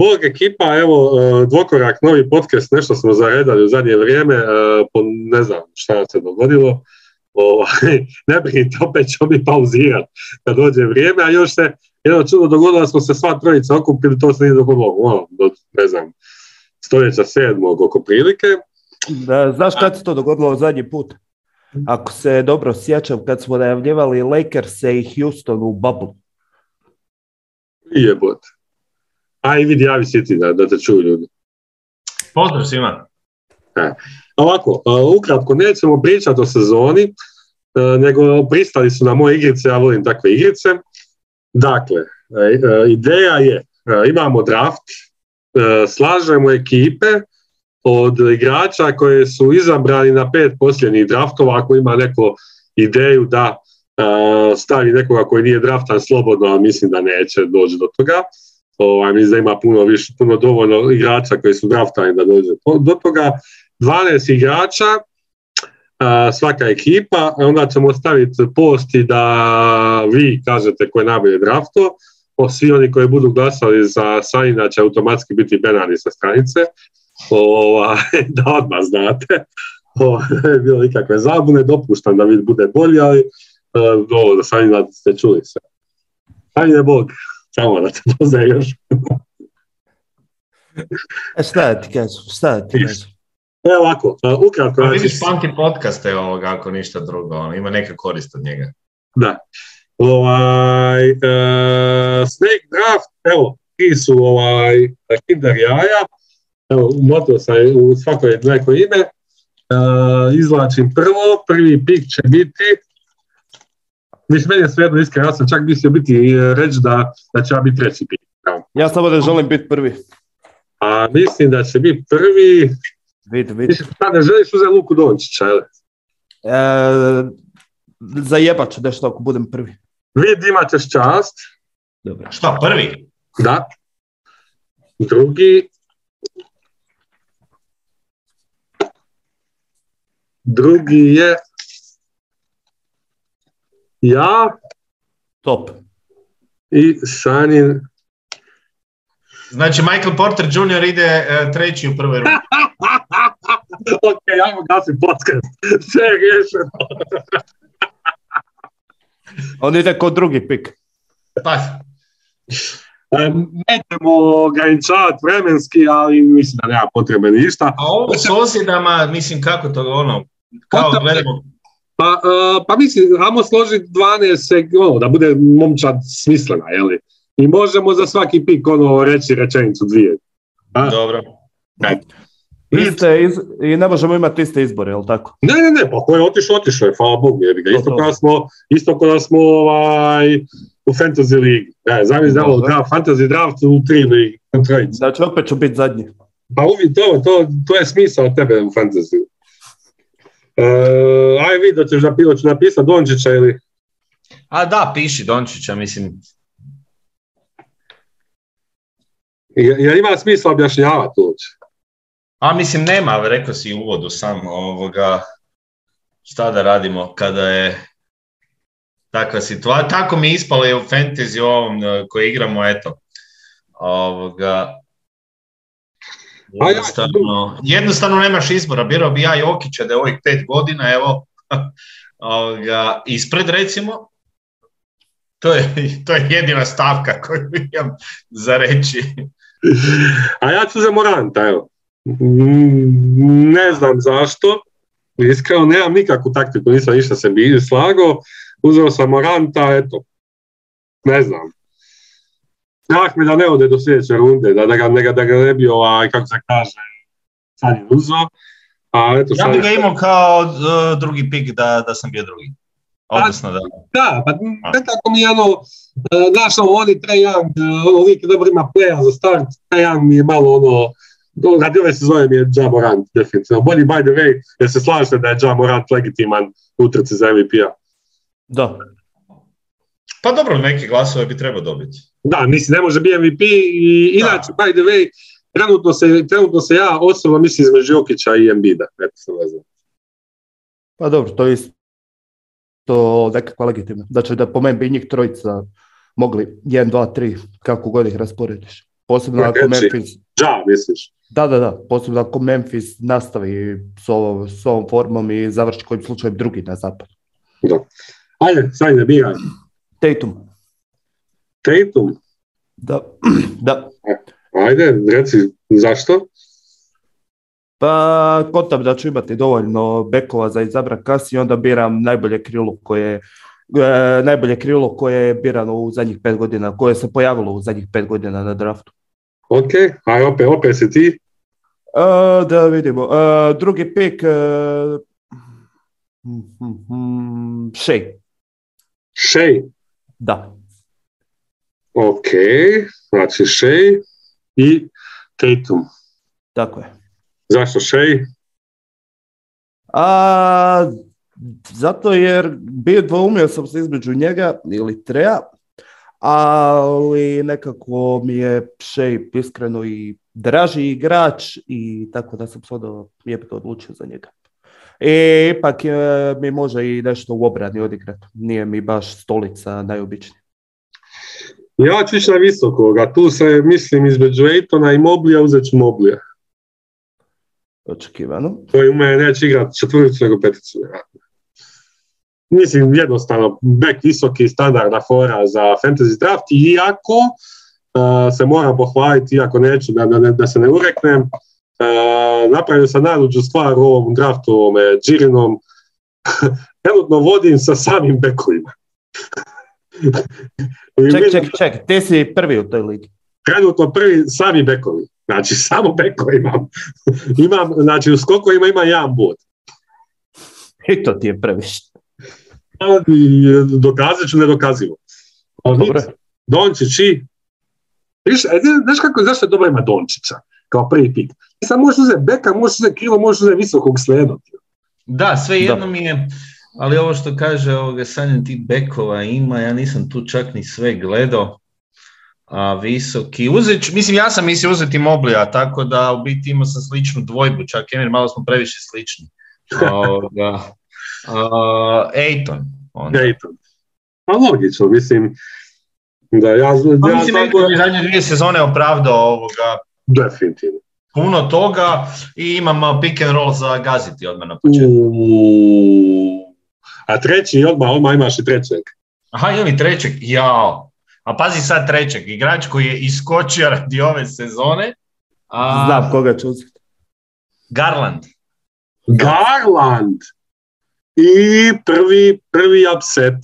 Bog ekipa, evo, e, dvokorak, novi podcast, nešto smo zaredali u zadnje vrijeme, e, po, ne znam šta se dogodilo, ovaj, ne brinite, opet ćemo mi pauzirati kad dođe vrijeme, a još se jedno čudo dogodilo da smo se sva trojica okupili, to se nije dogodilo, ono, do, ne znam, stoljeća sedmog oko prilike. Da, znaš kad se to dogodilo zadnji put? Ako se dobro sjećam, kad smo najavljivali Lakers i Houston u bubble. Jebot. A i vidi, javi si ti da, da te čuju ljudi. Pozdrav svima. E, Ovako, e, ukratko, nećemo pričati o sezoni, e, nego pristali su na moje igrice, ja volim takve igrice. Dakle, e, ideja je, imamo draft, slažemo ekipe od igrača koje su izabrani na pet posljednjih draftova, ako ima neko ideju da stavi nekoga koji nije draftan slobodno, a mislim da neće doći do toga. Ovaj, mislim da ima puno, više, puno dovoljno igrača koji su draftani da dođe do toga. 12 igrača, svaka ekipa, a onda ćemo staviti posti da vi kažete ko je najbolje drafto, o svi oni koji budu glasali za Sanina će automatski biti benani sa stranice, Ovaj, da odmah znate. Bi bilo nikakve zabune, dopuštam da vid bude bolji, ali e, ovo da Sanina ste čuli sve. Sanin je Bog, samo da još. E šta ti kažem, šta ti kažem? Evo ovako, e, ukratko, Pa vidiš, pamtim podcaste ovoga, ako ništa drugo, ono, ima neka korist od njega. Da. Ovaj, e, Snake Draft, evo, ti su ovaj, Kinder jaja, evo, umotio sam u svakoj neko ime, e, izvlačim prvo, prvi pik će biti, mislim, meni je svejedno iskreno, ja sam čak mislio biti e, reći da, da će ja biti treći pik. Ja samo da želim biti prvi. A mislim da će biti prvi, Vidi, vidi. mislim, sad ne želiš uzeti Luku Dončića, jel? E, zajebat ću nešto ako budem prvi. Vid imat ćeš čast, Dobro. Šta, prvi? Da. Drugi. Drugi je ja Top. i Sanin. Znači, Michael Porter Jr. ide e, treći u prvoj rundi. ok, ajmo gasim podcast. Sve je riješeno. On ide kod drugi pik. Pa, E, Nećemo ograničavati vremenski, ali mislim da nema potrebe ništa. a ovo s osjedama, mislim, kako to ono, kao gledamo, Pa, e, pa mislim, ajmo složiti 12, sek- ono, da bude momčad smislena, jeli? I možemo za svaki pik ono reći rečenicu dvije. A? dobro. Iste iz, I ne možemo imati iste izbore, jel tako? Ne, ne, ne, pa ko je otišao, otišao je, hvala Bogu, jer ga isto To, to. kada smo, isto kada smo ovaj, u Fantasy League. Ne, zamisli da je draft, Fantasy draft u tri ligi. Znači opet ću biti zadnji. Pa uvijek to, to, to je smisao tebe u Fantasy. E, aj vidi da ćeš napisati, napisati Dončića ili... A da, piši Dončića, mislim, Jer jer ima smisla objašnjavati uopće. a mislim nema, rekao si u uvodu sam ovoga, šta da radimo kada je takva situacija. Tako mi je ispalo i u fantasy ovom e, koji igramo, eto. Ovoga, jednostavno, jednostavno nemaš izbora, birao bi ja Jokića da je ovih pet godina, evo, ovoga, ispred recimo, to je, to je jedina stavka koju imam za reći. A ja ću za Moranta, evo. Ne znam zašto. Iskreno, nemam nikakvu taktiku, nisam ništa se bi slagao. Uzeo sam Moranta, eto. Ne znam. Strah me da ne ode do sljedeće runde, da, da, ga, da, ga, da ga ne bi ovaj, kako se kaže, sad je uzeo. A eto, Ja sad bi je- ga imao kao uh, drugi pik da, da sam bio drugi. Odnosno da... Da, pa ne tako mi je ono, e, znaš, ono, oni Trae Young, e, ono, uvijek dobro ima playa za start, Trae Young mi je malo ono, no, radi ove sezone mi je Ja Morant, definitivno. Bolji by the way, jer se slažete da je Ja Morant legitiman u utrci za MVP-a. Da. Pa dobro, neke glasove bi trebao dobiti. Da, mislim, ne može biti MVP i inače, by the way, trenutno se, trenutno se ja osobno mislim između Jokića i Embida, eto sam ne znam. Pa dobro, to je isto to nekakva legitimna. Znači da po meni bi njih trojica mogli 1, 2, 3, kako god ih rasporediš. Posebno ako Treći. Memphis, Ja, misliš? da, da, da, posebno ako Memphis nastavi s ovom, s ovom formom i završi kojim slučajem drugi na zapadu. Da. Ajde, sad ne biraj. Tatum, Tatum, da, da. ajde, reci zašto? Pa kontam da ću imati dovoljno bekova za izabrat kasnije, onda biram najbolje krilo koje e, najbolje krilo koje je birano u zadnjih pet godina, koje se pojavilo u zadnjih pet godina na draftu. Ok, aj opet, opet si ti. E, da vidimo. E, drugi pik e, mm, mm, mm, Shea. Shea. Da. Ok, znači Shea i Tatum. Tako je. Zašto Shea? A, zato jer bio dvoumio sam se između njega ili Treja, ali nekako mi je Shea iskreno i draži igrač i tako da sam se onda odlučio za njega. I ipak e, mi može i nešto u obrani odigrati. Nije mi baš stolica najobičnija. Ja ću ići na visokoga, tu se mislim između Ejtona i Moblija, uzet ću Moblija. Očekivano. koji u mene neće igrati četvrticu nego peticu. vjerojatno. Mislim, jednostavno, back visoki standardna fora za fantasy draft, iako uh, se moram pohvaliti, iako neću da, da, da se ne ureknem, uh, napravio sam najluđu stvar u ovom draftu, ovome Džirinom, trenutno vodim sa samim bekovima. I Ček, ček, ček, ti si prvi u toj ligi. trenutno prvi sami bekovi. Znači, samo bekove imam. imam, znači, u skokovima ima jedan bod. I to ti je previše. i dokazat ću nedokazivo. Dobro. Dončić i... Viš, e, znaš kako, zašto je dobro ima Dončića kao prvi pik? Ti sad možeš uzeti beka, možeš uzeti krilo, možeš uzeti visokog slijedom. Da, sve jedno Da. mi je, ali ovo što kaže ovoga Sanjan tih bekova ima, ja nisam tu čak ni sve gledao, a visoki, uzet, ću- mislim ja sam mislio uzeti Moblija, tako da u biti imao sam sličnu dvojbu, čak Emir, malo smo previše slični. Ovoga, a, Ejton. Dayton. Pa logično, mislim, da ja, Pa ja mislim, Ejton je zadnje dvije sezone opravdao ovoga, definitivno. puno toga i imam pick and roll za gaziti odmah na početku. A treći, odmah, odmah imaš i trećeg. Aha, imam i trećeg, jao. A pazi sad trećeg, igrač koji je iskočio radi ove sezone. A, Znam koga ću uzeti. Garland. Garland. I prvi, prvi upset.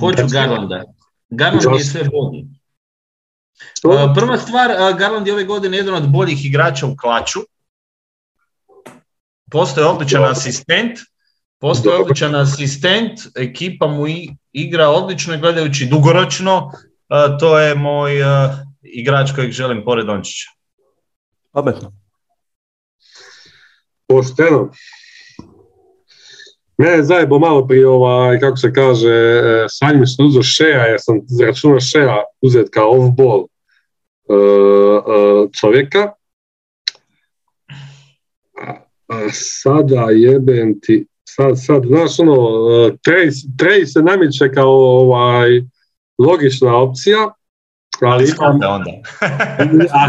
Hoću Garlanda. Garland mi je sve bolji. Prva stvar, Garland je ove godine jedan od boljih igrača u klaču. Postoje odličan asistent. Postoje odličan asistent, ekipa mu igra odlično i gledajući dugoročno. To je moj igrač kojeg želim pored Dončića. Pametno. Pošteno. Mene je zajebo malo prije ovaj, kako se kaže, e, sanjim što uzeo Šeja, jer sam računao Šeja uzet kao off-ball e, e, čovjeka. A, a sada jebem ti, sad, sad, znaš ono, Trace se namiče kao ovaj, logična opcija, ali imam, Da onda. a,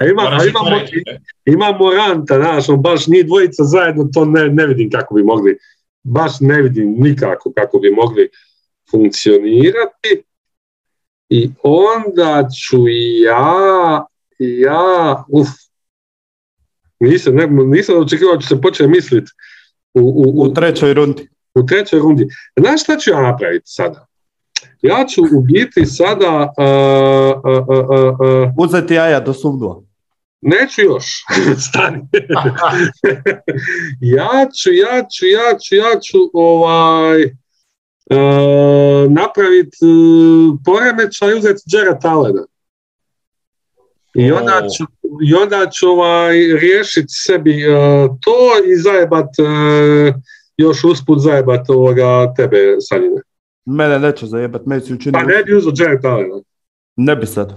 a ima, a i imamo, to reći. ima Moranta, znaš, on baš njih dvojica zajedno, to ne, ne vidim kako bi mogli, baš ne vidim nikako kako bi mogli funkcionirati. I onda ću ja, ja, uf, nisam, ne, nisam očekivao da ću se početi misliti u, u, U u, trećoj rundi. u trećoj rundi. Znaš šta ću ja napraviti sada? Ja ću u biti sada, uh, uh, uh, uh, uh, Uzeti jaja do sumnua. neću još, stani. ja ću, ja ću, ja ću, ja ću ovaj, e, napraviti e, poremećaj i uzeti Jared Allena. I onda ću, i onda ću ovaj, riješiti sebi e, to i zajebat, e, još usput zajebat ovoga tebe, Sanjine. Mene neće zajebat, meni si učinio. Pa ne bi uzeo Jared Allena. Ne bi sad.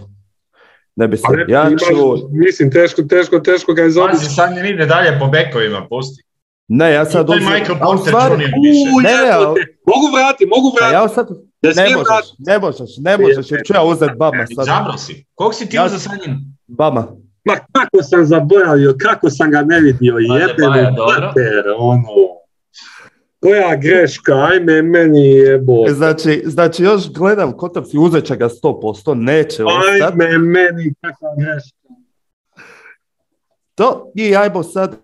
Ne bi Pa sad. ne, Ja imaš- ću... mislim, teško, teško, teško ga je Pazi, zaobići. sad ide dalje po bekovima, pusti. Ne, ja sad To je uzem- Michael Porter stvari- Jr. više. Ne, ne, Mogu vrati, mogu vrati. ja sad, Ja ne možeš, vratiti. ne možeš, ne možeš, jer ću ja uzeti Bama sad. Zabro si. Kog si ti Ja- uzeo Sanjin? Bama. Ma kako sam zaboravio, kako sam ga ne vidio, Baja, dobro. mater, ono. Koja greška, ajme meni jebo. Znači, znači još gledam Kotav si uzet će ga 100%, neće ostati. Ajme meni, kakva greška. To i ajmo sad,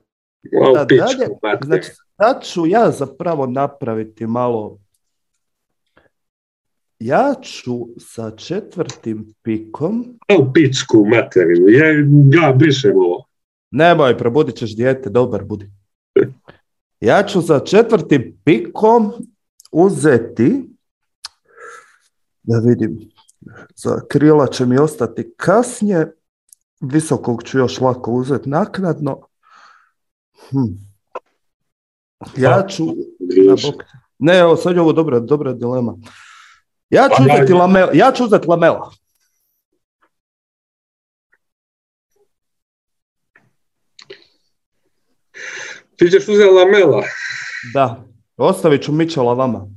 Pičku, mater. znači sad ću ja zapravo napraviti malo ja ću sa četvrtim pikom, Au, pičku materinu, je, ja brišem ovo. nemoj, probudit ćeš dijete, dobar budi. Ja ću sa četvrtim pikom uzeti, da vidim, za krila će mi ostati kasnije, visokog ću još lako uzeti naknadno. Hm. Ja ću. Ne, evo sad je ovo dobra, dobra dilema. Ja ću Pa uzeti lamela. Ja ću uzeti lamela. Ti ćeš uzeti lamela. Da. Ostavit ću Mičela vama.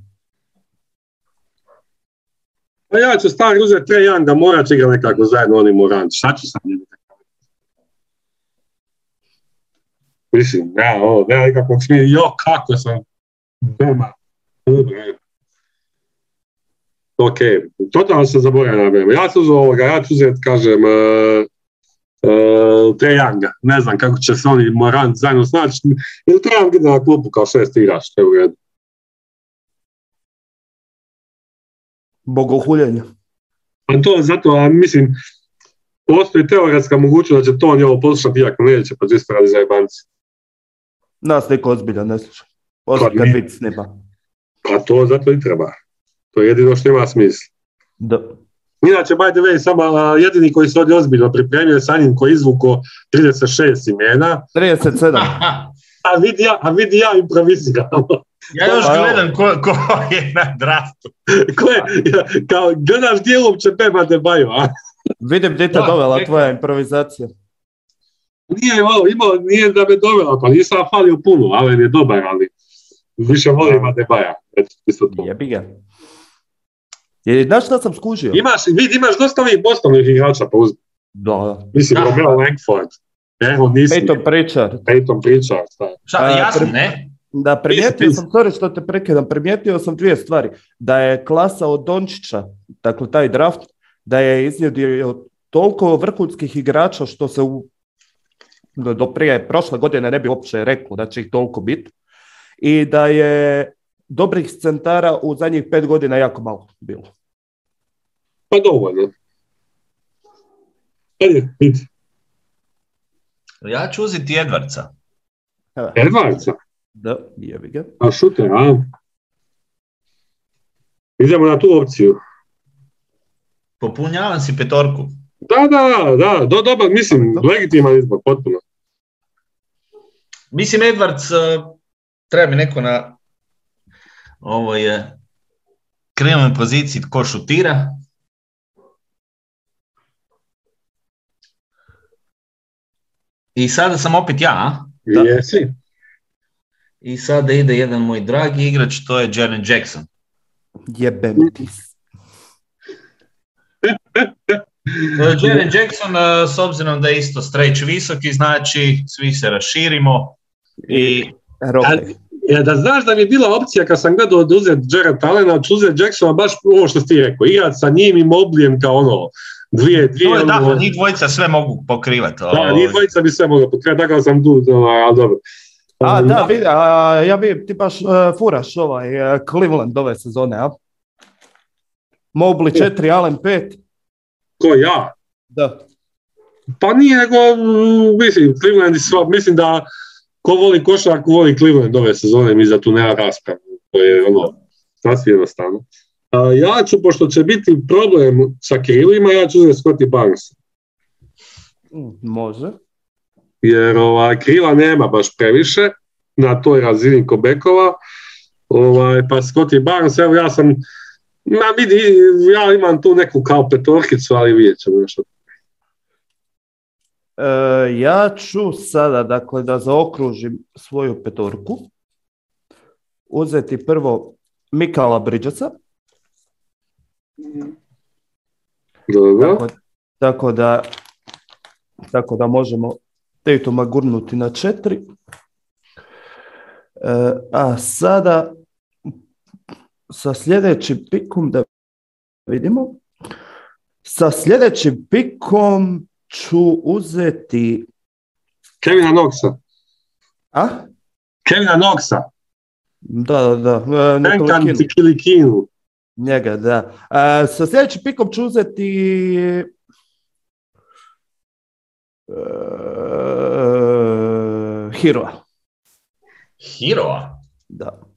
Pa ja ću stari uzeti Trae Younga, morat će ga nekako zajedno oni Morant. Šta ću sam njemu? Mislim, ja, ovo, nema nikakvog smije. Jo, kako sam Bema. Ok, totalno sam zaboravio na Bema. Ja ću ovoga, ja ću uzeti, kažem, uh, uh. Ne znam kako će se oni Morant zajedno snaći. Ili trebam ide na klupu kao šest igrač, to je u redu. Bogohuljenja. Pa to zato, a mislim, postoji teoretska mogućnost da će to on ovo poslušati, iako neće, pa čisto radi zajebanci. Nas neko ozbiljan ne sluša. Osim kad vid snima. Pa to zato i treba. To je jedino što ima smisla. Da. Inače, by the way, samo jedini koji se ovdje ozbiljno pripremio je Sanin koji je izvuko 36 imena, 37. a vidi ja, a vidi ja improviziram. Ja još Pa gledam ko, ko je na draftu. Ko je, kao, gledaš gdje je uopće Bema Debajo, a? Vidim gdje te dovela tvoja improvizacija. Nije, ovo, imao, nije da me dovela, pa nisam falio puno, ali je dobar, ali više volim Adebaja. Jebi ga. Jer znaš šta sam skužio? Imaš, vidi, imaš dosta ovih bostovnih igrača, pa uzmi. Da. Mislim, Da. Romeo Langford. Evo, nisi. Peyton Pritchard. Peyton Pritchard, šta? Šta, A, ja sam, pre- ne? Da, primijetio sam, sorry što te prekidam, primijetio sam dvije stvari. Da je klasa od Dončića, dakle taj draft, da je iznjedio toliko vrhunskih igrača što se u, do, prije prošle godine ne bi uopće reklo da će ih toliko biti. I da je dobrih centara u zadnjih pet godina jako malo bilo. Pa dovoljno. Ajde, vidi. Ja ću uzeti Edvardsa. Edvardsa, Da, jebi ga. a šuter, a? Idemo na tu opciju. Popunjavam si petorku. Da, da, da, do, dobar, mislim, legitiman izbor, potpuno. Mislim, Edwards, uh, treba mi neko na ovo je krenome poziciji tko šutira. I sada sam opet ja, a? Da. Jesi? I sada ide jedan moj dragi igrač, to je Jaren Jackson. Jebem ti. Uh, Jaren Jackson, uh, s obzirom da je isto stretch visoki, znači svi se raširimo i Roke. Ja, da znaš da mi je bila opcija kad sam gledao da uzeti Jared Allena, ću uzeti Jacksona baš ovo što si ti rekao, igrat sa njim i Moblijem kao ono, dvije, dvije, to je da, ono, njih dvojica sve mogu pokrivati. da, njih dvojica bi sve moglo pokrenuti, takav sam tu, ovaj, ali dobro. A, Um, da, vidi, a, ja vidim, ti baš uh, furaš ovaj uh, Cleveland ove sezone, a? Mobley 4, Allen 5. Ko ja? Da. Pa nije, nego, mm, mislim, Cleveland sva, mislim da ko voli košarku, voli Cleveland ove sezone, mi za tu nema raspravu, to je ono, sasvim jednostavno. A, ja ću, pošto će biti problem sa krilima, ja ću uzeti Scotty Barnes. Mm, Može. jer ovaj, krila nema baš previše na toj razini Kobekova, ovaj, pa Scotty Barnes, evo ja sam, ma vidi, ja imam tu neku kao petorkicu, ali vidjet ćemo još. E, ja ću sada, dakle, da zaokružim svoju petorku. Uzeti prvo Mikala Bridgesa. Dobro. Tako, tako da tako da možemo Tatuma gurnuti na četiri. E, a sada sa sljedećim pikom da vidimo. Sa sljedećim pikom ću uzeti... Kevina Knoxa. A? Kevina Knoxa. Da, da, da. E, Tenkan. Kilikinu. Njega, da. A, sa sljedećim pikom ću uzeti... Uh, Hiroa. Hiroa? Da.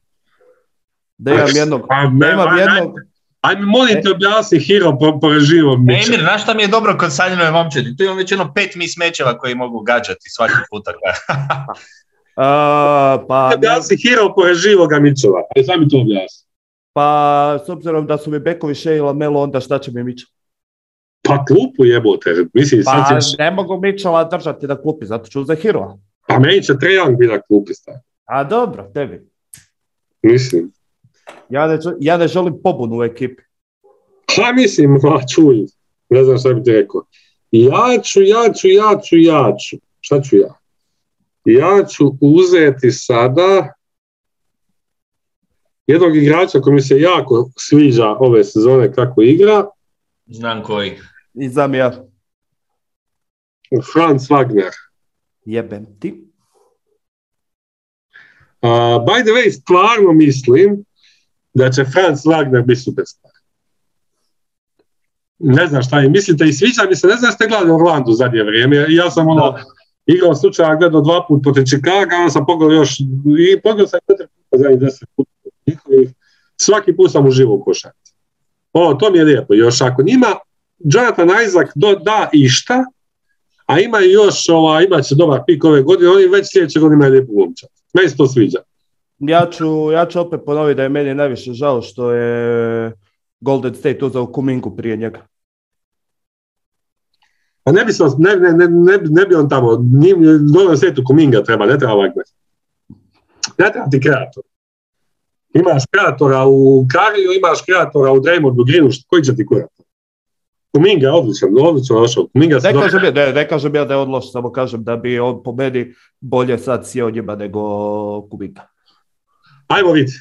Da imam jednog... Pa, Da imam ma, jednog... Ajme, molim te objasni Hiro po, po režimu. Emir, znaš šta mi je dobro kod Saljinove momčadi? Tu imam već jedno pet mi smećeva koji mogu gađati svaki puta. A, pa, ne- Objasni Hiro po reživoga Mičela. Ajde, sam mi to objasni. pa, s obzirom da su mi bekovi Shea i Lamelo, onda šta će mi Mitchell? Pa klupu jebote. Mislim, sad Pa, ćeš... ne mogu Mitchella držati na klupi, zato ću za Hiroa. Pa meni će Trajan biti na klupi staviti. A dobro, tebi. Mislim. Ja ne, ja ne želim pobunu u ekipi. Ha, mislim, ma, čuj. Ne znam šta bi ti rekao. Ja ću, ja ću, ja ću, ja ću. Šta ću ja? Ja ću uzeti sada jednog igrača koji mi se jako sviđa ove sezone kako igra, Znam koji. I znam ja, Franz Wagner. jebem ti. Uh, by the way, stvarno mislim da će Franz Wagner biti superstar. Ne znam šta je, mislite i sviđa mi se, ne znam ste gledali Orlando u zadnje vrijeme, ja sam ono, Da. igrao slučaja gledao dva put protiv Chicago, onda sam pogledao još, i pogledao sam četiri puta zadnjih deset puta njihovih, svaki put sam uživao u košarci. O, to mi je lijepo, još ako njima Jonathan Isaac do, da išta, a ima još, ova, imat će dobar pik ove godine, oni već sljedeće godine imaju lijepu momčad. Meni se to sviđa. Ja ću, ja ću opet ponoviti da je meni najviše žao što je Golden State uzeo Kumingu prije njega. A ne bi, se, ne, ne, ne, ne, bi- ne bi on tamo, njim, dobro svetu Kuminga treba, ne treba Wagner. Ne treba ti kreator. Imaš kreatora u Kariju, imaš kreatora u Draymondu Greenu, koji će ti kreator? Kuminga je odličan, odlično došao. Kuminga se Ne kažem, ja, ne, ne kažem ja da je on loš, samo kažem da bi on po meni bolje sad sjeo njima nego Kuminga. Ajmo vidjeti.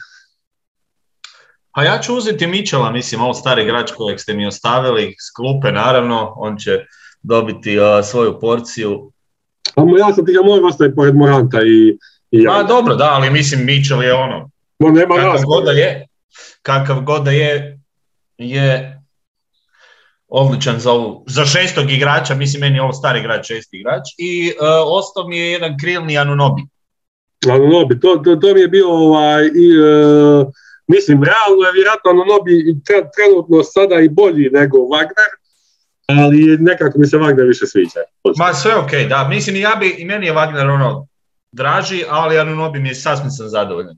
Pa ja ću uzeti Mičela, mislim, ovo stari igrač kojeg ste mi ostavili, s klupe naravno, on će dobiti a, svoju porciju. A mo- ja sam ti ga moram ostaviti pored Moranta i, i ja. Pa dobro, da, ali mislim Mičel je ono, Mo nema kakav razloga. god da je, kakav god da je, je odličan za, ovu, za šestog igrača, mislim meni je ovo stari igrač, šesti igrač, i e, ostao mi je jedan krilni Anunobi. Anunobi, to, to, to mi je bio ovaj, i, e, mislim, realno je vjerojatno Anunobi tre- trenutno sada i bolji nego Wagner, ali nekako mi se Wagner više sviđa. Ma sve ok, da, mislim i ja bi, i meni je Wagner ono draži, ali Anunobi mi je sasvim sam zadovoljan.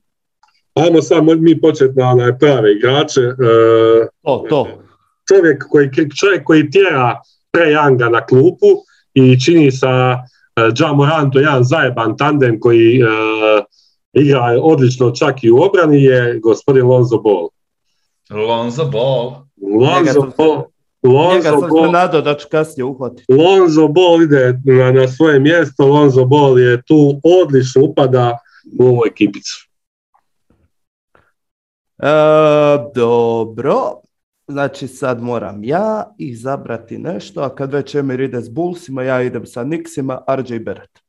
Ajmo sad mi početi na onaj prave igrače. E, To, to. čovjek, koji, čovjek koji tjera Trae Younga na klupu i čini sa uh, Ja Moranto jedan zajeban tandem koji e, igra odlično čak i u obrani je gospodin Lonzo Ball. Lonzo Ball. Lonzo Ball, Njega Lonzo Ball, nadao da ću kasnije uhvatiti. Lonzo Ball ide na, na svoje mjesto, Lonzo Ball je tu odlično upada u ovu ekipicu. E, dobro, znači sad moram ja izabrati nešto, a kad već Emir ide s Bullsima, ja idem sa Knicksima, RJ Barrett.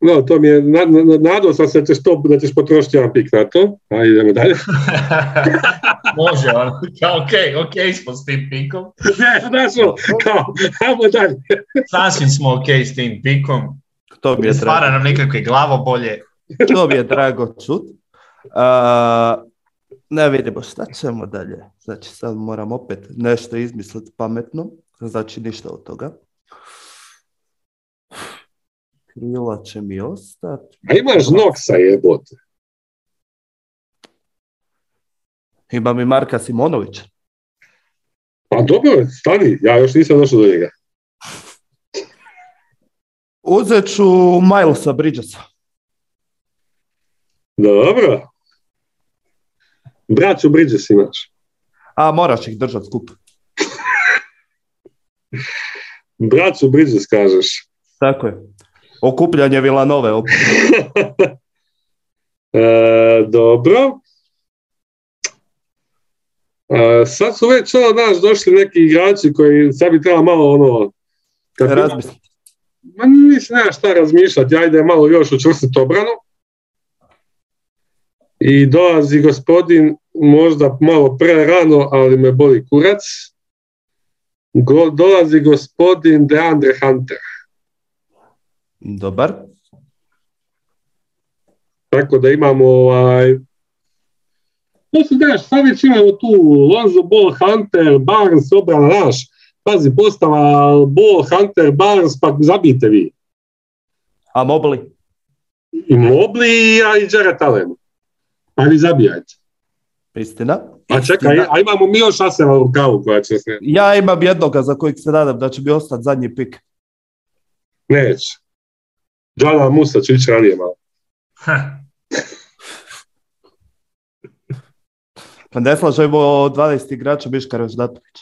No, to mi je, na, na, nadao sam se da ćeš, to, da ćeš potrošiti jedan pik na to, a idemo dalje. Može, kao ok, ok smo s tim pikom. ne, znaš, kao, ajmo dalje. Sasvim smo ok s tim pikom. To mi je stvara drago, nam nikakve glavobolje. to mi je drago čut. A, ne vidimo šta ćemo dalje. Znači sad moram opet nešto izmisliti pametno, znači ništa od toga. Krila će mi ostati. A imaš Noksa jebote. Imam i Marka Simonovića. Pa dobro, stani, ja još nisam došao do njega. Uzet ću Milesa Bridgesa. Dobro, Braću Bridges imaš. A moraš ih držati skup. Braću Bridges kažeš. Tako je. Okupljanje Vilanove. E, dobro. E, sad su već ono, znaš, došli neki igrači koji sad bi trebalo malo ono... Ma mislim, nema šta razmišljati, ajde malo još učvrstiti obranu. I dolazi gospodin, možda malo pre rano, ali me boli kurac. Go- dolazi gospodin Deandre Hunter. Dobar. Tako da imamo ovaj... To se znaš, sad već imamo tu Lonzo Ball, Hunter, Barnes, obrana, naš. Pazi, postava Ball, Hunter, Barnes, pa zabijte vi. A Mobley? I Mobley, a i Jared Allen. Pa vi zabijajte. Istina. A čekaj, Istina. a imamo mi još aseva u rukavu koja će se... Ja imam jednoga za kojeg se nadam da će mi ostati zadnji pik. Neće. Džala Musa će ići ranije malo. Pa ne slažemo 12 igrača Miška Raždatović.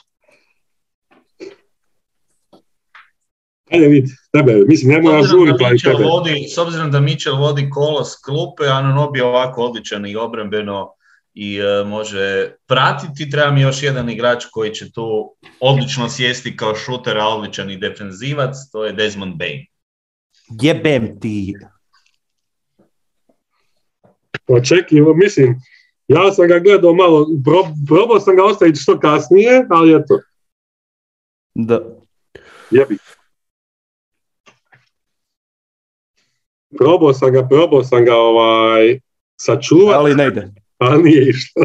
Ajde vidi, tebe, mislim, ne S moraš obzirom, žuriti, da ali Mitchell tebe. vodi, s obzirom da Mitchell vodi kolo s klupe, Anunobi je ovako odličan i obrambeno i e, može pratiti, treba mi još jedan igrač koji će tu odlično sjesti kao šuter, a odličan i defenzivac, to je Desmond Bain. Jebem ti. Očekivao, mislim, ja sam ga gledao malo, pro- probao sam ga ostaviti što kasnije, ali eto, Da. jebi. Probao sam ga, probao sam ga ovaj, sačuvati, Ali ne ide. Ali nije išlo.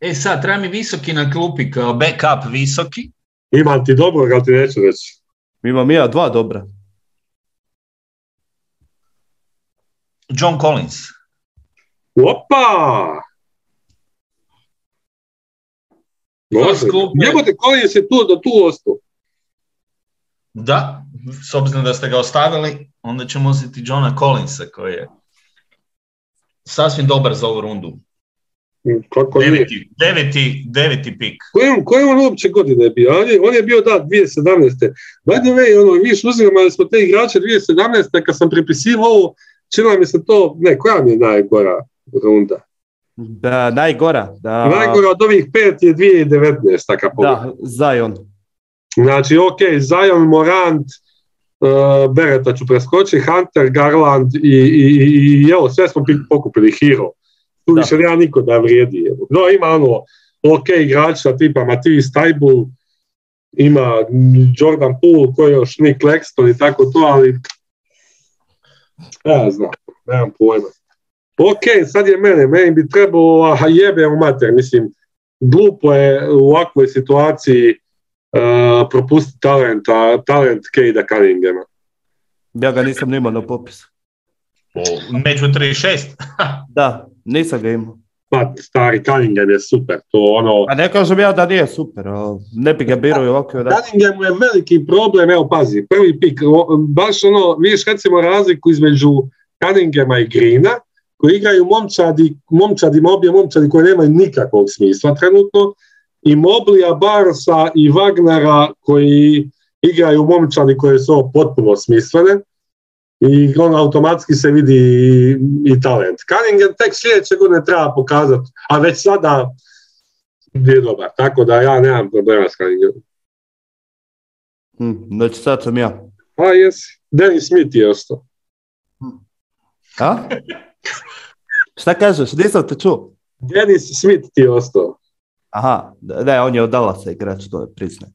E sad, treba mi visoki na klupi kao backup visoki. Imam ti dobro, ali ti neću reći. Imam ja dva dobra. John Collins. Opa! Može. Jebote, koji se tu do tu ostao? Da, s obzirom da ste ga ostavili, onda ćemo uzeti Johna Collinsa koji je sasvim dobar za ovu rundu. Kako? Deveti, deveti, deveti pik. Koje, on- koje on uopće godine je bio? On je, on je bio, da, 2017. By the way, ono, mi uzimali smo te igrače 2017. kad sam pripisivao ovo, činila mi se to, ne, koja mi je najgora runda? Da, najgora. Da, Najgora od ovih pet je 2019. Taka da, Zion. Znači, ok, Zion, Morant, uh, Bereta ću preskočiti, Hunter, Garland i, i, i, i evo, sve smo pi- pokupili Hero. Tu više nema niko da vrijedi. evo. No, ima ono, ok igrača tipa Matisse Tajbul, ima Jordan Poole, koji je još Nick Claxton i tako to, ali ja znam, nemam pojma. Ok, sad je mene, meni bi trebalo, a jebe u mater, mislim, glupo je u ovakvoj situaciji uh, propustiti talenta, talent Kejda Cunninghama. Ja ga nisam ni imao na popisu. Među 36. Da, nisam ga imao. Pa, stari Cunningham je super, to ono... A ne kažem ja da nije super, ne bi ga birao i ovako onako. Cunningham je veliki problem, evo pazi, prvi pik, baš ono, vidiš recimo razliku između Cunninghama i Greena, koji igraju momčadi, momčadi, obje momčadi koje nemaju nikakvog smisla trenutno, i Moblija, Barsa i Wagnera koji igraju momčadi koje su potpuno smislene i on automatski se vidi i, i talent. Cunningham tek sljedeće godine treba pokazati, a već sada je dobar, tako da ja nemam problema s Cunninghamom. Hm, znači sad sam ja. Pa jesi. Dennis Smith je ostao. A? Šta kažeš? Nisam te čuo. Dennis Smith ti je ostao. Aha, ne, on je od Dallasa igrač, to je priznajem.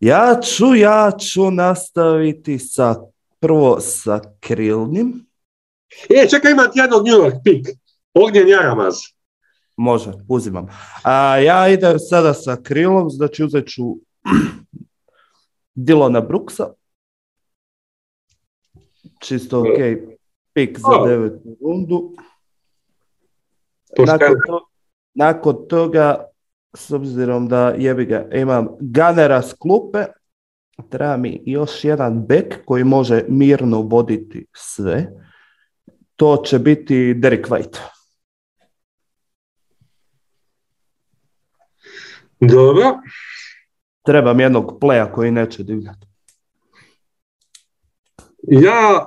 Ja ću, ja ću nastaviti sa, prvo sa Krilnim. E, čekaj, imam ti jednog New York pik. Ognjen Jaramaz. Može, uzimam. A ja idem sada sa Krilom, znači uzet ću Dilona Brooksa. Čisto ok, pik za O. devetu rundu. Nakon, to- nakon toga, s obzirom da jebi ga, imam Ganera s klupe, treba mi još jedan bek koji može mirno voditi sve. To će biti Derek White. Dobro. Trebam jednog pleja koji neće divljati. Ja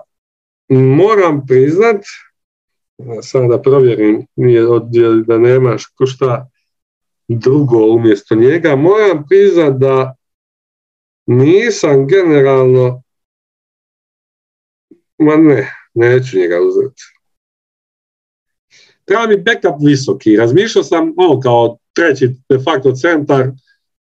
moram priznat sad da provjerim nije da nemaš šta drugo umjesto njega, moram priznat da nisam generalno ma ne, neću njega uzeti. Treba mi backup visoki. Razmišljao sam ovo kao treći de facto centar,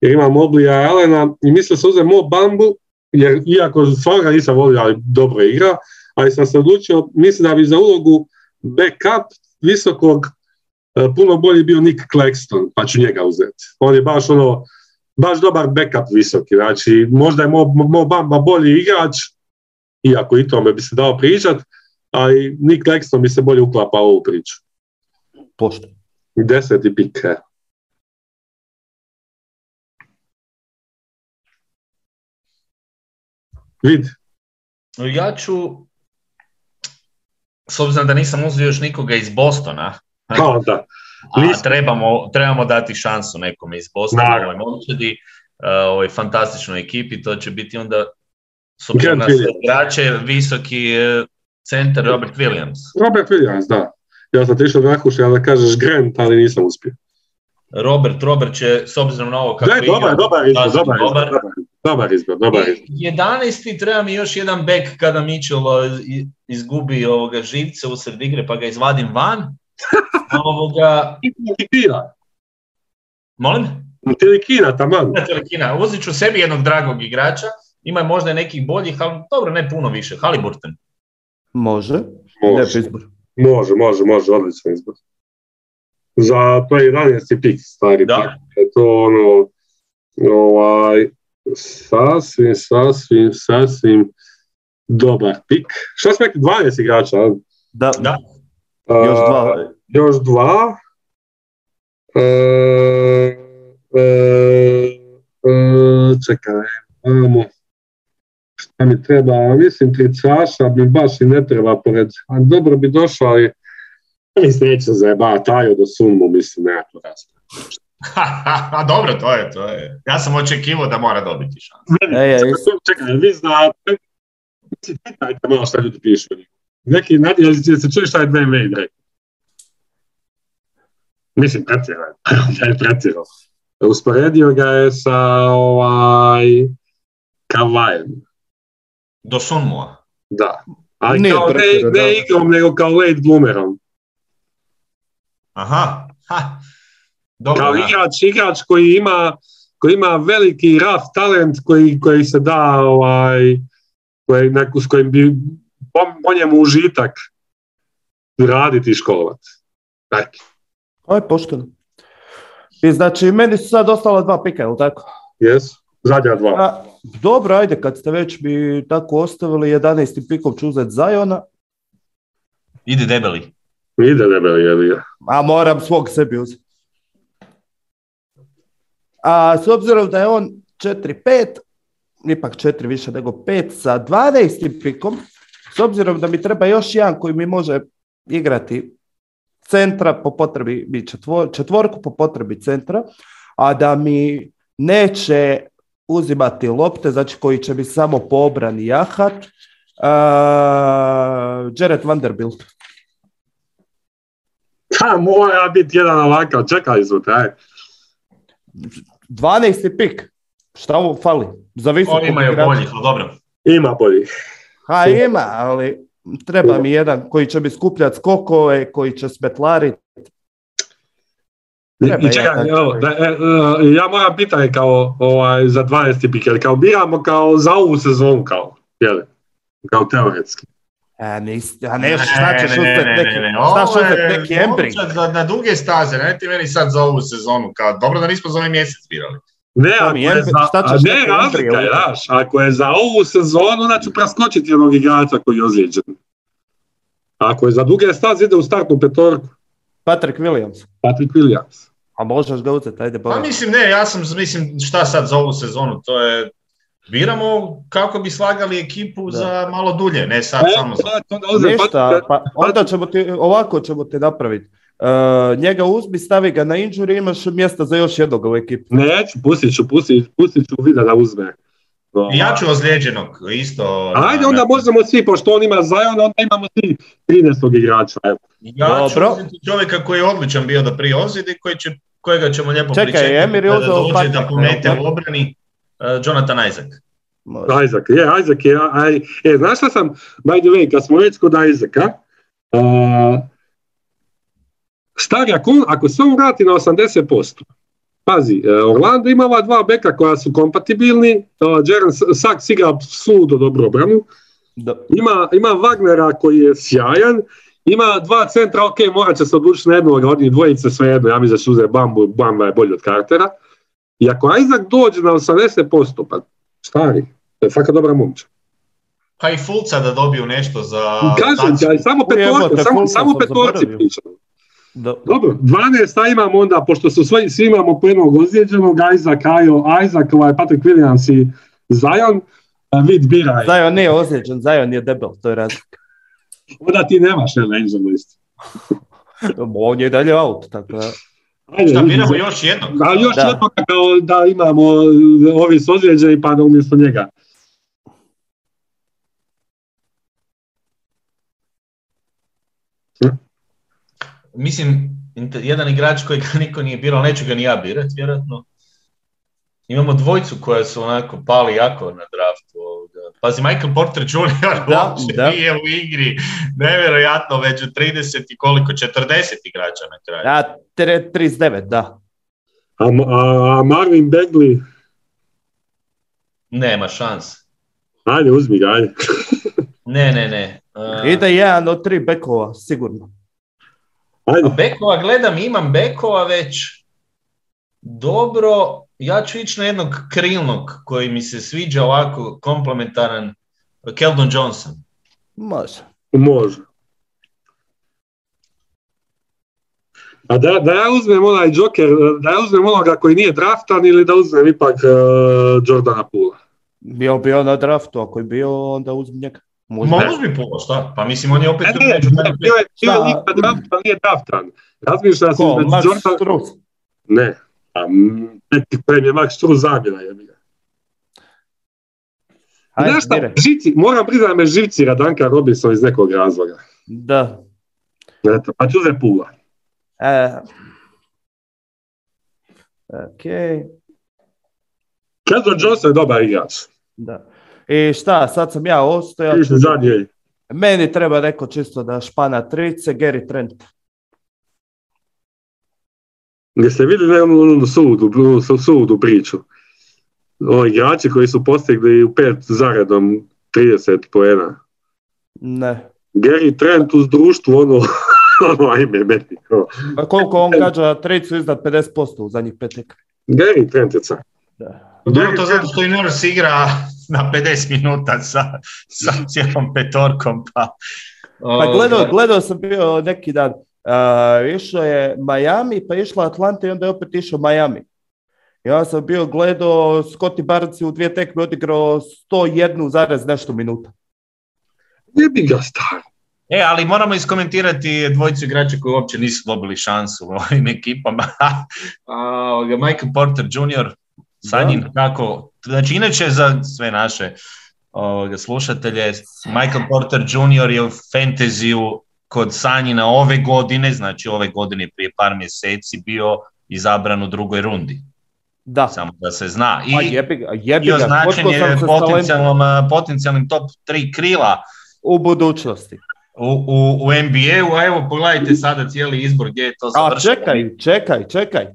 jer imam Oblija Alena i mislio sam uzeti Bambu, jer iako stvarno nisam volio, ali dobro igra, ali sam se odlučio, mislim da bi za ulogu backup visokog e, puno bolji bio Nick Claxton, pa ću njega uzeti. On je baš ono, baš dobar backup visoki, znači možda je Mo, Mo Bamba bolji igrač, iako i tome bi se dao pričat, ali Nick Claxton bi se bolje uklapao u ovu priču. Pošto. Deseti pik. e. Vid, Ja ću, s obzirom da nisam uzeo još nikoga iz Bostona, kao da. a trebamo, trebamo dati šansu nekome iz Bostona, ovoj momčadi, uh, ovoj fantastičnoj ekipi, to će biti onda, s obzirom na igrače, visoki eh, centar Robert Williams. Robert Williams, da. Ja sam ti išao da da kažeš Grant, ali nisam uspio. Robert, Robert će, s obzirom na ovo kako Da, igra, dobar, dobar izbor, sasvim dobar izbor, dobar izbor, dobar izbor. 11. treba mi još jedan back kada Mitchell izgubi ovoga živce usred igre pa ga izvadim van. Ovoga, Kina, molim? Tili Kina, taman. Kina, uzet ću sebi jednog dragog igrača, ima možda i nekih boljih, ali dobro, ne puno više. Halliburton. Može. Može, može, može, može, odličan izbor. Za to je 11. pik, stari Da. pik. Je to ono, ovaj, sasvim, sasvim, sasvim dobar pik. Šta smo rekli, 12 igrača? a? Da, Da. još dva. A, još dva. E, e, e, čekaj, imamo. Šta mi treba? Mislim, tricaša mi baš i ne treba pored. A dobro bi došao, ali mislim, neće se zajebavati, Tajo do sumu, mislim, nekako raspravo. A dobro, to je, to je. Ja sam očekivao da mora dobiti šansu. Ej, ej, Čekaj, vi znate, mislim, pitajte malo šta ljudi pišu. Neki, jel se čuje šta je Dwayne Wade rekao? Mislim, pretjerao je. da je pretjerao. Usporedio ga je sa ovaj, Kavajem. Do Sunmua. Da. Ali Nije kao ne, ne igrom, nego kao late bloomerom. Aha. Ha. Dobro, Kao da. igrač, igrač koji ima, koji ima veliki raf talent koji, koji se da ovaj, koji, neku, s kojim bi po, po njemu užitak raditi i školovati. Eto, Aj, pošteno. I znači, meni su sad ostala dva pika, jel tako? jesu. Zadnja dva. A, dobro, ajde, kad ste već bi tako ostavili, 11. pikom ću uzeti Zajona, Ide debeli. Ide debeli jebi a moram svog sebi uzeti. A s obzirom da je on 4-5, ipak 4 više nego 5, sa 12. pikom, s obzirom da mi treba još jedan koji mi može igrati centra po potrebi bi četvor, četvorku po potrebi centra, a da mi neće uzimati lopte, znači koji će mi samo po obrani jahat, uh, Jared Vanderbilt. Ha, mora biti jedan ovakav, čekali smo te, aj. 12. pik. Šta mu fali? Za visokog Oni imaju boljih, ali dobro. Ima bolji. Ha, ima, ali treba mi jedan koji će mi skupljati skokove, koji će smetlariti. I, Treba i čekaj, evo, da, e, e, ja moram pitanje kao ovaj, za 12. pik, jer kao biramo kao za ovu sezonu, kao, jel? Kao teoretski. A, nis, a ne, šta ćeš Ne, ne, uzeti ne, ne, ne, šta ovo je momčad za- Na duge staze, ne ti meni sad za ovu sezonu, kao dobro da nismo za ovaj mjesec birali. Ne, Šta ako je za, šta ćeš ne, razlika je, ako je za ovu sezonu, onda ću preskočiti jednog igrača koji je ozlijeđen. Ako je za duge staze, ide u startnu petorku. Patrick Williams. Patrick Williams. A možeš ga uzeti, ajde, Pa mislim ne, ja sam, mislim šta sad za ovu sezonu, to je biramo kako bi slagali ekipu Da. za malo dulje, ne sad E, samo za... sad onda pa onda ćemo ti, ovako ćemo ti napraviti. Uh, njega uzmi, stavi ga na injury, imaš mjesta za još jednog u ekipi. Neću, pustit ću, pustit, pustit ću vida da uzme. Ja ću ozlijeđenog, isto. Ajde, onda možemo svi, pošto on ima Zion, onda imamo svi 13. igrača. Evo. Ja ću Dobro. uzeti čovjeka koji je odličan bio da prije ozljedi, koji će, kojega ćemo lijepo Čekaj, pričekati Emir dođe da Patrika, pomete u obrani. Uh, Jonathan Isaac. Može. Isaac, je, Isaac je, aj, e, znaš šta sam, by the way, kad smo već kod Isaaca, uh, stari, ako, ako se on vrati na 80%, pazi, e, Orlando ima ova dva beka koja su kompatibilni, uh, Jaren Sachs igra suludo dobro obranu, Da. ima, ima Wagnera koji je sjajan, ima dva centra, ok, morat će se odlučiti na jednog od njih dvojice, svejedno, ja mislim da će uzeti Bambu, Bamba je bolji od Cartera. I ako Isaac dođe na 80%, pa stari, to je fakat dobra momča. Pa i Fulca da dobiju nešto za... Kažem ti, ali samo petorci, samo, samo sam petorci pričamo. Da. Dobro, 12 a imamo onda, pošto su svi, svi imamo po jednog ozlijeđenog, Isaac, Ajo, Isaac, ovaj Patrick Williams i Zion, a vid biraj. Zion nije ozlijeđen, Zion je debel, to je razlika. Onda ti nemaš ne, na injured listi. On je dalje out, tako da. Ajde, Šta, biramo još jednog? A još Da. jedno kao da imamo ovi su ozlijeđeni pa da umjesto njega. Mislim, jedan igrač kojeg niko nije birao, neću ga ni ja birati, vjerojatno. Imamo dvojcu koja su onako pali jako na draftu. Pazi, Michael Porter Jr. Da, uopće da. nije u igri. Nevjerojatno, među 30 i koliko, 40 igrača na kraju. Ja, tre- 39, da. A, a, a Marvin Bagley, Nema šans. ajde uzmi ga, ajde. Ne, ne, ne. Uh, Ide jedan od tri bekova, sigurno. Ajde, A bekova gledam, imam bekova već. Dobro, ja ću ići na jednog krilnog koji mi se sviđa ovako komplementaran. Keldon Johnson. Može. može. A da, da ja uzmem onaj Joker, da ja uzmem onoga koji nije draftan ili da uzmem ipak uh, Jordana Pula. Bio bi on na draftu, ako je bio, onda uzmi njega. Može. Ma uzmi pola, šta? Pa mislim, on je opet Ne, tu ne, među ne, bio je, bio je draftu, nije draftan. Razmišljam se Ko, Max Jordan... Ne, a mm, neki prem je Max Struz zamjena je. Ajde, Znaš šta, žici, moram priznati da me živcira Duncan Robinson iz nekog razloga. Da. Eto, pa ću uzeti Pula. E. Ok, Keldon Johnson je dobar igrač. da. I šta, sad sam ja ostao, ja ću... Meni treba neko čisto da špana trice, Gary Trent. Jeste vidjeli onu, onu sudu, onu su- sudu priču? O igrači koji su postigli u pet zaredom 30 poena. Ne. Gary Trent uz društvu, ono, ono ajme meni. ono. A koliko on gađa tricu iznad 50% u zadnjih pet tekmi? Gary Trent je car. Da. Dobro, to zato što i Nurse igra na 50 minuta sa, sa cijelom petorkom, pa... Pa gledao, gledao sam bio neki dan, a, išao je Miami, pa išla Atlanta i onda je opet išao Miami. Ja sam bio gledao, Scotty Barnes je u dvije tekme odigrao 101 zarez nešto minuta. Ne bi ga star. E, ali moramo iskomentirati dvojicu igrača koji uopće nisu dobili šansu u ovim ekipama. Michael Porter Jr., Sanjin, kako... Znači, inače za sve naše ovoga, slušatelje, Michael Porter Jr. je u fantaziju kod Sanjina ove godine, znači ove godine prije par mjeseci bio izabran u drugoj rundi. Da, Samo da se zna. pa I, jebi ga, i jebi ga. označen je potencijalnom, potencijalnim top 3 krila u budućnosti. u, u, u NBA-u, a evo pogledajte sada cijeli izbor gdje je to A završeno. čekaj, čekaj, čekaj.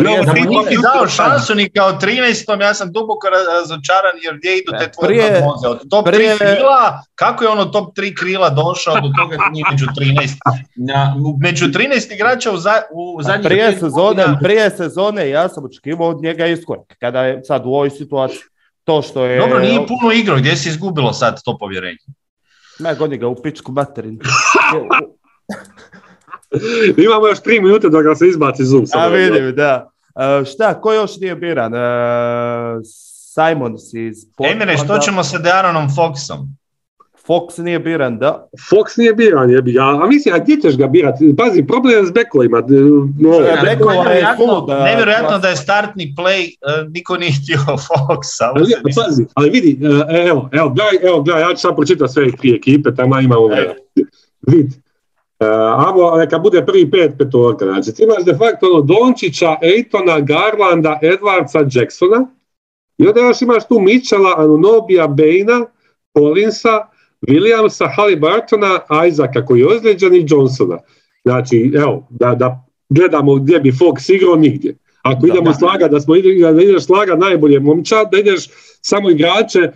Prije Da sam- mu nisi dao šansu ni kao 13. ja sam duboko ra- razočaran jer gdje idu te tvoje prije- prognoze. Od top prije- 3 krila, kako je on od top 3 krila došao do toga da nije među 13? Na, među 13 igrača u, za, u zadnjih prije sezone, godina- prije sezone ja sam očekivao od njega iskorak. Kada je sad u ovoj situaciji to što je... Dobro, nije puno igrao, gdje si izgubilo sad to povjerenje? Ne, goni ga u pičku materinu. Imamo još tri minute da ga se izbaci Zoom. A vidim, da. E, šta, ko još nije biran? E, Simons iz Emire, što ćemo sa Dearonom Foxom? Fox nije biran, da. Fox nije biran, jebi ga. A mislim, a gdje ćeš ga birati? Pazi, problem je s bekovima. No, E, Ja, Bekova je suluda nevjerojatno da je startni play, e, niko nije htio Foxa. ali, pazi, ali vidi, e, evo, evo, gledaj, evo, gledaj, ja ću sad pročitati sve tri ekipe, tamo imamo vremena. Vid, e, amo, neka bude prvi pet petorka, znači ti imaš de facto ono Dončića, Ejtona, Garlanda, Edwardsa, Jacksona, i onda još imaš tu Mitchella, Anunobija, Baina, Collinsa, Williamsa, Halliburtona, Isaaca koji je ozlijeđen i Johnsona. Znači, evo, da, da gledamo gdje bi Fox igrao, nigdje. Ako idemo da. slagati, da smo da ideš slagati najbolje momčad, da ideš samo igrače,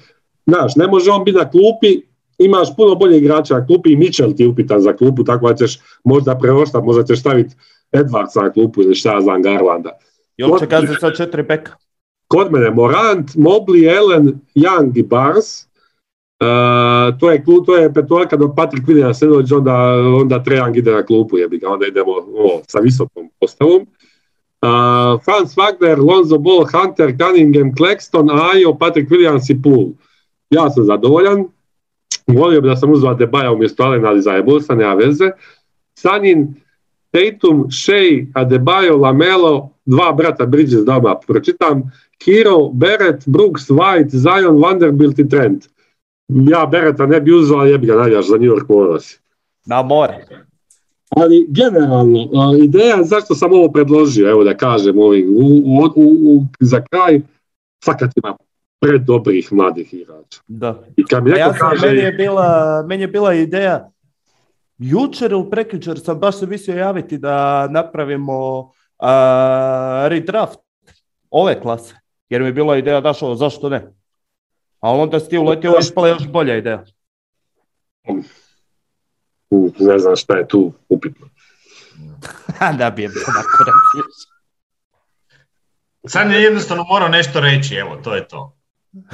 znaš, ne može on biti na klupi, imaš puno bolje igrača na klupi i Mitchell ti je upitan za klupu, tako da ćeš možda preoštati, možda ćeš staviti Edwardsa na klupu ili šta ja znam Garlanda. I on će kazati sa četiri beka. Kod mene Morant, Mobley, Allen, Young i Barnes. Uh, to, je, to je petorka dok Patrick Williams se dođe, onda, onda Trejang ide na klupu, jebi ga, onda idemo o, sa visokom postavom. Uh, Franz Wagner, Lonzo Ball, Hunter, Cunningham, Claxton, Ayo, Patrick Williams i Poole. Ja sam zadovoljan. Volio bi da sam uzvao Debaja umjesto Alena, ali zajebao sam, nema veze. Sanin, Tatum, Shea, Adebayo, Lamelo, dva brata Bridges da odmah pročitam, Kiro, Beret, Brooks, White, Zion, Vanderbilt i Trent. Ja Bereta ne bi uzeo, ali jebi ga navijaš za New York si. Na more. Ali generalno, ideja zašto sam ovo predložio, evo da kažem u, u, u- za kraj, fakat ima predobrih mladih igrača. Da. I kad mi A neko ja sam, kaže, meni, je bila, meni je bila ideja, jučer ili prekjučer sam baš se mislio javiti da napravimo a, redraft ove klase. Jer mi je bila ideja, daš ovo, zašto ne? A onda si ti uletio, ovo je ispala još bolja ideja. u, ne znam šta je tu upitno. da bi je bilo. Sad je jednostavno morao nešto reći, evo, to je to.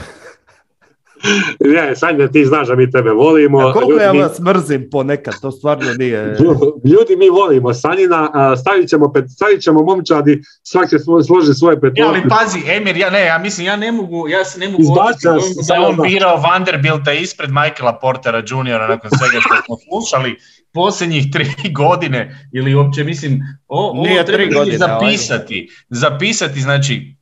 Ne, Sanja, ti znaš da mi tebe volimo. A koliko Ljudi, ja mi- vas mrzim ponekad, to stvarno nije... Ljudi, mi volimo Sanjina, stavit ćemo, pet, stavit ćemo momčadi, svak će svo- složi svoje Ja, petorke. ali pazi, Emir, ja ne, ja mislim, ja ne mogu, ja se ne mogu nas, da je on birao Vanderbilta ispred Michaela Portera Jr. nakon svega što smo slušali posljednjih tri godine ili uopće mislim, o, ovo Nije treba tri godine, zapisati, zapisati, znači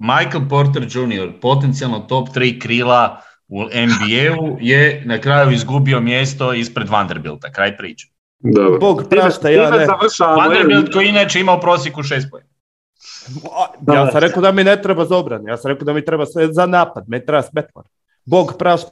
Michael Porter Jr. potencijalno top 3 krila u NBA-u je na kraju izgubio mjesto ispred Vanderbilta, kraj priče. Dobro. Bog prašta, ja ne. Vanderbilt koji inače ima u prosjeku 6 pojena. Ja sam rekao da mi ne treba za obranu, ja sam rekao da mi treba sve za napad, me treba smetlar. Bog prašta